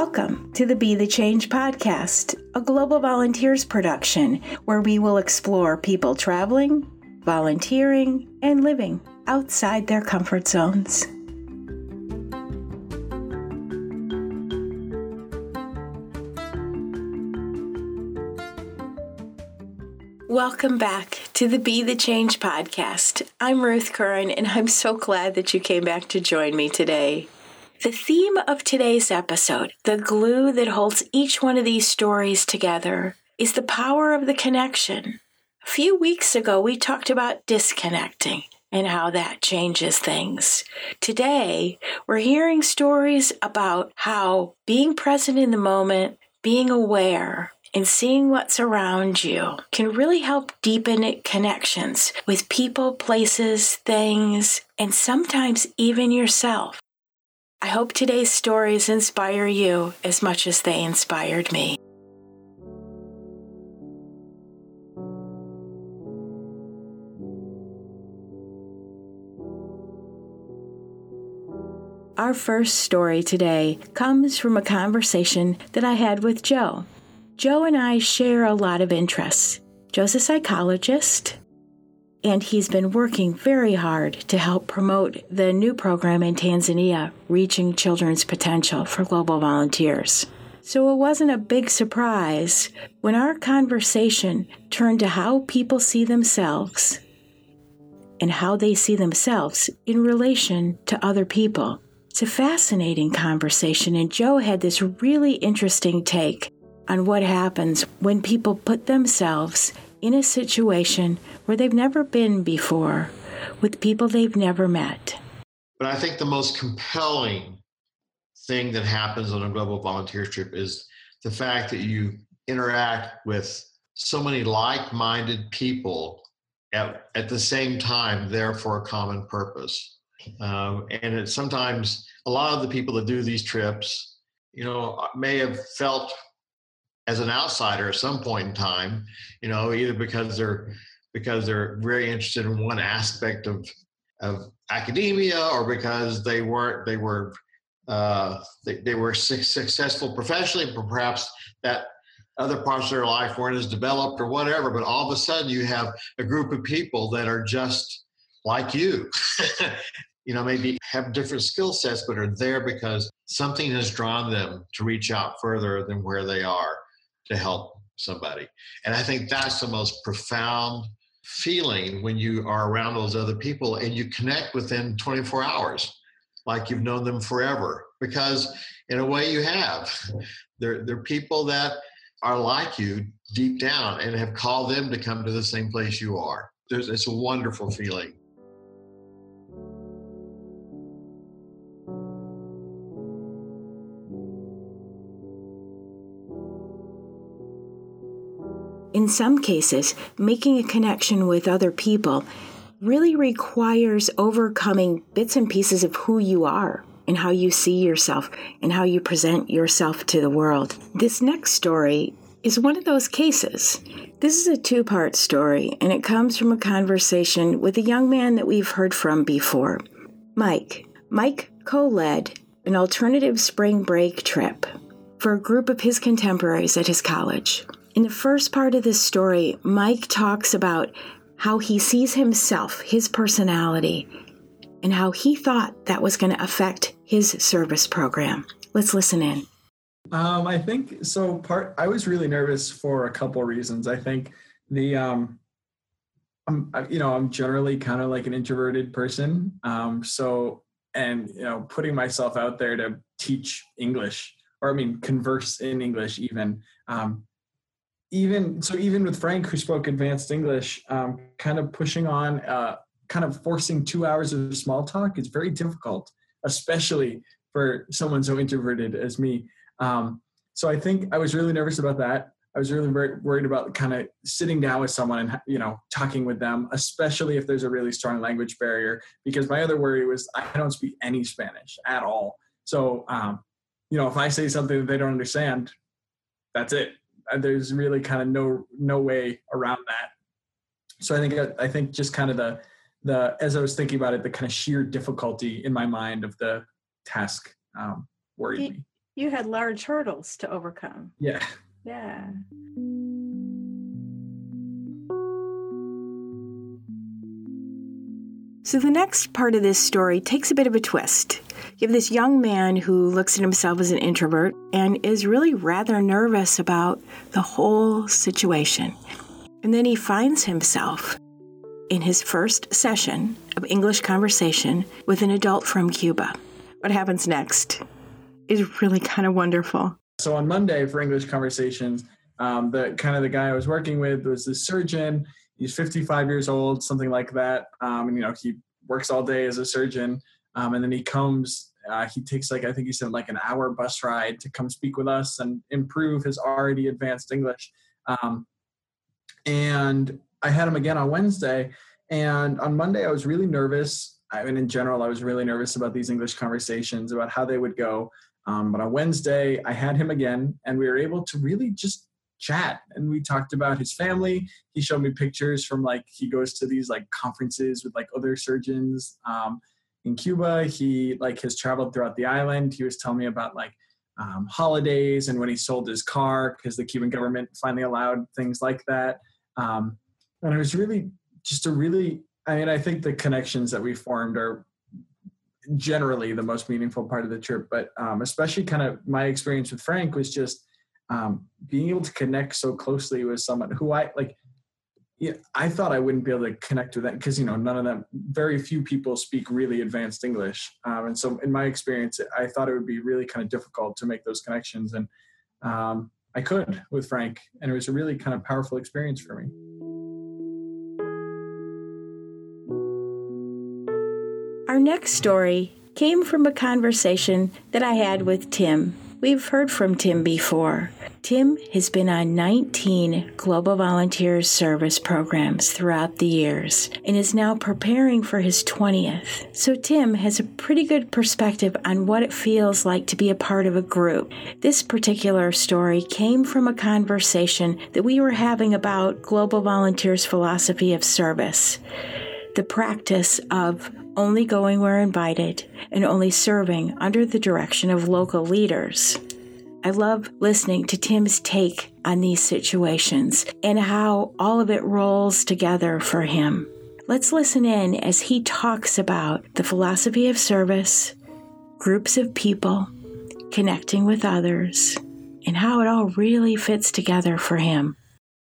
Welcome to the Be the Change podcast, a Global Volunteers production where we will explore people traveling, volunteering, and living outside their comfort zones. Welcome back to the Be the Change podcast. I'm Ruth Curran, and I'm so glad that you came back to join me today. The theme of today's episode, the glue that holds each one of these stories together, is the power of the connection. A few weeks ago, we talked about disconnecting and how that changes things. Today, we're hearing stories about how being present in the moment, being aware, and seeing what's around you can really help deepen connections with people, places, things, and sometimes even yourself. I hope today's stories inspire you as much as they inspired me. Our first story today comes from a conversation that I had with Joe. Joe and I share a lot of interests. Joe's a psychologist, and he's been working very hard to help promote the new program in Tanzania, Reaching Children's Potential for Global Volunteers. So it wasn't a big surprise when our conversation turned to how people see themselves and how they see themselves in relation to other people. It's a fascinating conversation, and Joe had this really interesting take on what happens when people put themselves in a situation where they've never been before with people they've never met. But I think the most compelling thing that happens on a global volunteer trip is the fact that you interact with so many like minded people at, at the same time, there for a common purpose. Um, and it's sometimes a lot of the people that do these trips, you know, may have felt as an outsider at some point in time, you know, either because they're because they're very interested in one aspect of of academia or because they weren't they were uh, they, they were successful professionally, perhaps that other parts of their life weren't as developed or whatever. But all of a sudden, you have a group of people that are just like you. you know, maybe have different skill sets, but are there because something has drawn them to reach out further than where they are to help somebody. And I think that's the most profound feeling when you are around those other people and you connect within 24 hours like you've known them forever because in a way you have. They're, they're people that are like you deep down and have called them to come to the same place you are. There's, it's a wonderful feeling In some cases, making a connection with other people really requires overcoming bits and pieces of who you are and how you see yourself and how you present yourself to the world. This next story is one of those cases. This is a two part story, and it comes from a conversation with a young man that we've heard from before, Mike. Mike co led an alternative spring break trip for a group of his contemporaries at his college. In the first part of this story, Mike talks about how he sees himself, his personality, and how he thought that was going to affect his service program. Let's listen in. Um, I think so. Part I was really nervous for a couple reasons. I think the um, I'm you know I'm generally kind of like an introverted person. Um, so and you know putting myself out there to teach English or I mean converse in English even um, even so even with frank who spoke advanced english um, kind of pushing on uh, kind of forcing two hours of small talk is very difficult especially for someone so introverted as me. Um, so i think i was really nervous about that. I was really worried about kind of sitting down with someone and you know talking with them especially if there's a really strong language barrier because my other worry was i don't speak any spanish at all. So um, you know if i say something that they don't understand that's it there's really kind of no no way around that. So I think I think just kind of the the as I was thinking about it, the kind of sheer difficulty in my mind of the task um, worried me. you had large hurdles to overcome. Yeah. Yeah. So, the next part of this story takes a bit of a twist. You have this young man who looks at himself as an introvert and is really rather nervous about the whole situation. And then he finds himself in his first session of English conversation with an adult from Cuba. What happens next is really kind of wonderful. So on Monday for English conversations, um, the kind of the guy I was working with was the surgeon. He's 55 years old, something like that. Um, and you know he works all day as a surgeon, um, and then he comes. Uh, he takes like I think he said like an hour bus ride to come speak with us and improve his already advanced English. Um, and I had him again on Wednesday, and on Monday I was really nervous. I mean, in general, I was really nervous about these English conversations, about how they would go. Um, but on Wednesday, I had him again, and we were able to really just chat. And we talked about his family. He showed me pictures from like he goes to these like conferences with like other surgeons um, in Cuba. He like has traveled throughout the island. He was telling me about like um, holidays and when he sold his car because the Cuban government finally allowed things like that. Um, and it was really just a really, I mean, I think the connections that we formed are generally the most meaningful part of the trip, but um, especially kind of my experience with Frank was just um, being able to connect so closely with someone who I like. Yeah, I thought I wouldn't be able to connect with that because you know none of them, very few people speak really advanced English, um, and so in my experience, I thought it would be really kind of difficult to make those connections, and um, I could with Frank, and it was a really kind of powerful experience for me. Our next story came from a conversation that I had with Tim. We've heard from Tim before. Tim has been on 19 Global Volunteers Service programs throughout the years and is now preparing for his 20th. So, Tim has a pretty good perspective on what it feels like to be a part of a group. This particular story came from a conversation that we were having about Global Volunteers' philosophy of service the practice of only going where invited and only serving under the direction of local leaders. I love listening to Tim's take on these situations and how all of it rolls together for him. Let's listen in as he talks about the philosophy of service, groups of people, connecting with others, and how it all really fits together for him.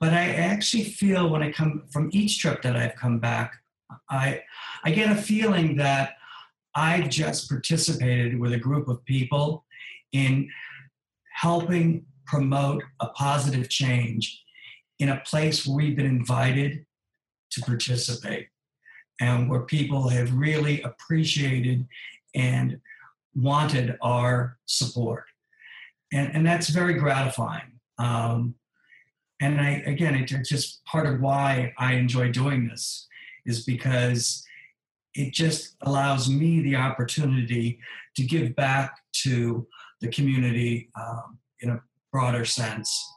But I actually feel when I come from each trip that I've come back, I, I get a feeling that I've just participated with a group of people in helping promote a positive change in a place where we've been invited to participate and where people have really appreciated and wanted our support. And, and that's very gratifying. Um, and I, again, it's just part of why I enjoy doing this is because it just allows me the opportunity to give back to the community um, in a broader sense.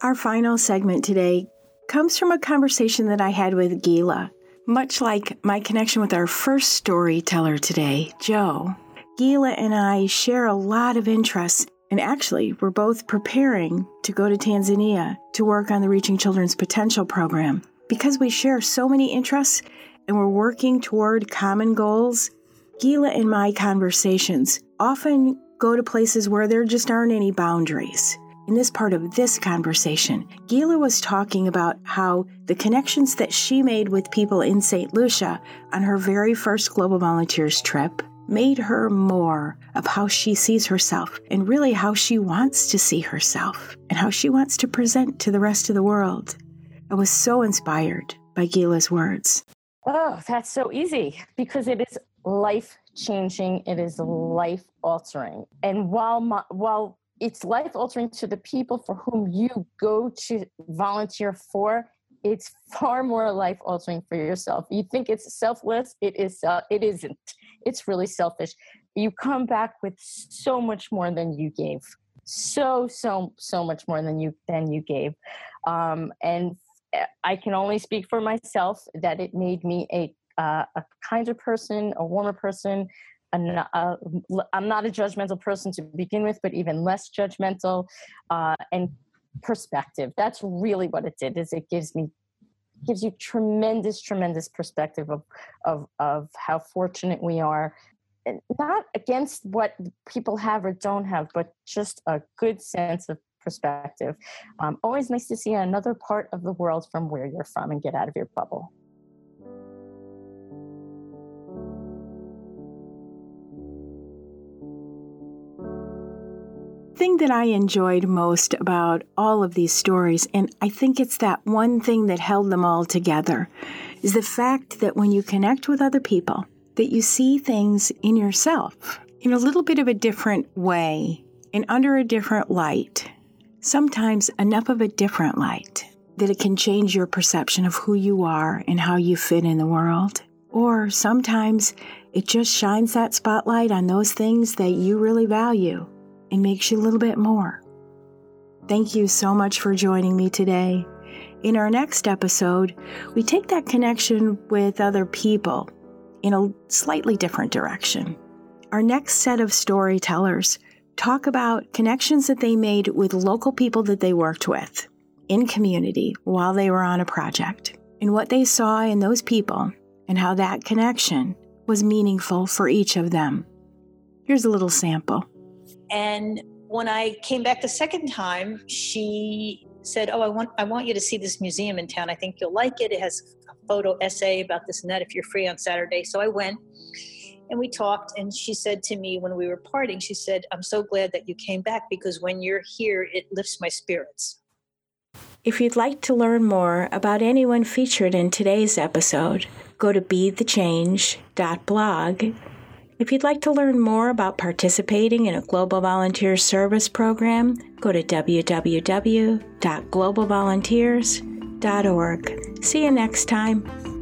Our final segment today comes from a conversation that I had with Gila. Much like my connection with our first storyteller today, Joe, Gila and I share a lot of interests, and actually, we're both preparing to go to Tanzania to work on the Reaching Children's Potential program. Because we share so many interests and we're working toward common goals, Gila and my conversations often go to places where there just aren't any boundaries. In this part of this conversation, Gila was talking about how the connections that she made with people in St. Lucia on her very first Global Volunteers trip made her more of how she sees herself and really how she wants to see herself and how she wants to present to the rest of the world. I was so inspired by Gila's words. Oh, that's so easy because it is life changing, it is life altering. And while my, while it's life altering to the people for whom you go to volunteer for, it's far more life altering for yourself. You think it's selfless, it is uh, it isn't it's really selfish. You come back with so much more than you gave. So so so much more than you than you gave. Um, and eh, I can only speak for myself that it made me a, uh, a kinder person, a warmer person. i uh, I'm not a judgmental person to begin with, but even less judgmental uh, and perspective. That's really what it did. Is it gives me gives you tremendous, tremendous perspective of of of how fortunate we are And not against what people have or don't have, but just a good sense of perspective. Um, always nice to see another part of the world from where you're from and get out of your bubble. Thing that I enjoyed most about all of these stories, and I think it's that one thing that held them all together, is the fact that when you connect with other people, that you see things in yourself in a little bit of a different way and under a different light. Sometimes enough of a different light that it can change your perception of who you are and how you fit in the world. Or sometimes it just shines that spotlight on those things that you really value and makes you a little bit more. Thank you so much for joining me today. In our next episode, we take that connection with other people in a slightly different direction. Our next set of storytellers talk about connections that they made with local people that they worked with in community while they were on a project and what they saw in those people and how that connection was meaningful for each of them. Here's a little sample. And when I came back the second time, she said, "Oh, I want I want you to see this museum in town. I think you'll like it. It has a photo essay about this and that if you're free on Saturday." So I went and we talked and she said to me when we were parting, she said, "I'm so glad that you came back because when you're here, it lifts my spirits." If you'd like to learn more about anyone featured in today's episode, go to BeTheChange.blog if you'd like to learn more about participating in a Global Volunteer Service program, go to www.globalvolunteers.org. See you next time.